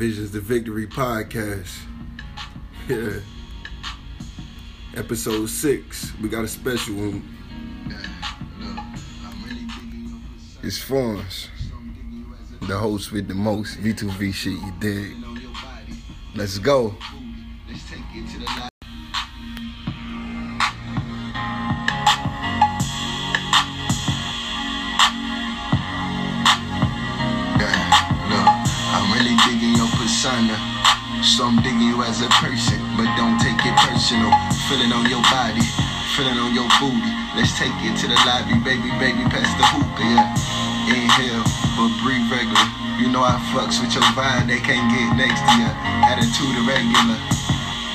Visions to Victory podcast. Yeah. Episode six. We got a special one. It's Fonz. The host with the most V2V shit you dig. Let's go. Your persona. So you as a person, but don't take it personal. Feeling on your body, feeling on your booty. Let's take it to the lobby, baby, baby, past the hookah, yeah. Inhale, but breathe regular. You know I fucks with your vibe, they can't get next to ya. Attitude irregular.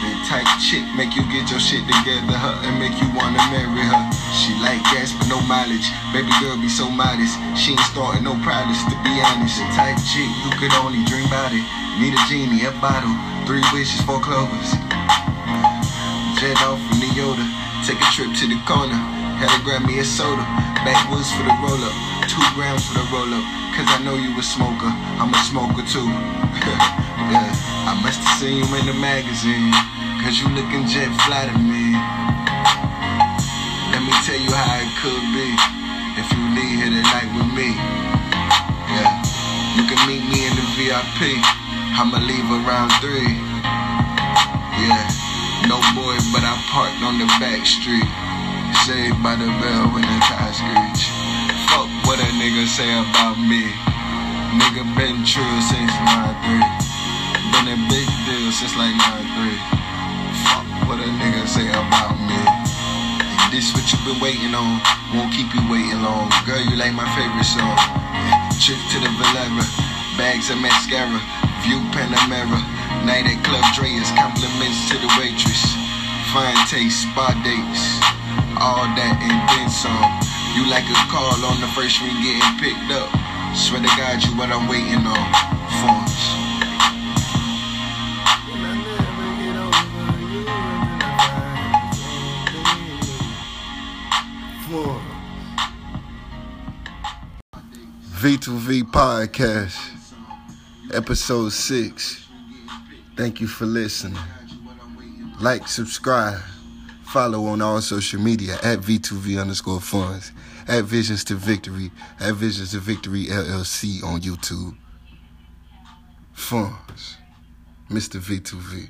The type chick make you get your shit together, her, and make you wanna marry her. She like gas but no mileage. Baby girl be so modest. She ain't starting no problems to be honest. The type chick you could only dream about it. Need a genie, a bottle, three wishes, four clovers. Jet off from the Yoda. Take a trip to the corner. Had to grab me a soda. Backwoods for the roll up. Two grams for the roll up. Cause I know you a smoker. I'm a smoker too. yeah. I must have seen you in the magazine. Cause you looking jet fly to me. Let me tell you how it could be. If you leave here tonight with me. Yeah. You can meet me in the VIP. I'ma leave around three. Yeah. No boy, but I parked on the back street. Saved by the bell when the car screech. Fuck what a nigga say about me. Nigga been true since 93. Been a big deal since like 93. Fuck what a nigga say about this what you been waiting on. Won't keep you waiting long. Girl, you like my favorite song. Trip to the Valera. Bags of mascara. View Panamera. Night at Club Dre's. Compliments to the waitress. Fine taste, spa dates. All that and then some. You like a call on the first ring getting picked up. Swear to God, you what I'm waiting on. Fonz. V2V podcast, episode six. Thank you for listening. Like, subscribe, follow on all social media at V2V underscore Fonz, at Visions to Victory, at Visions to Victory LLC on YouTube. Fonz, Mr. V2V.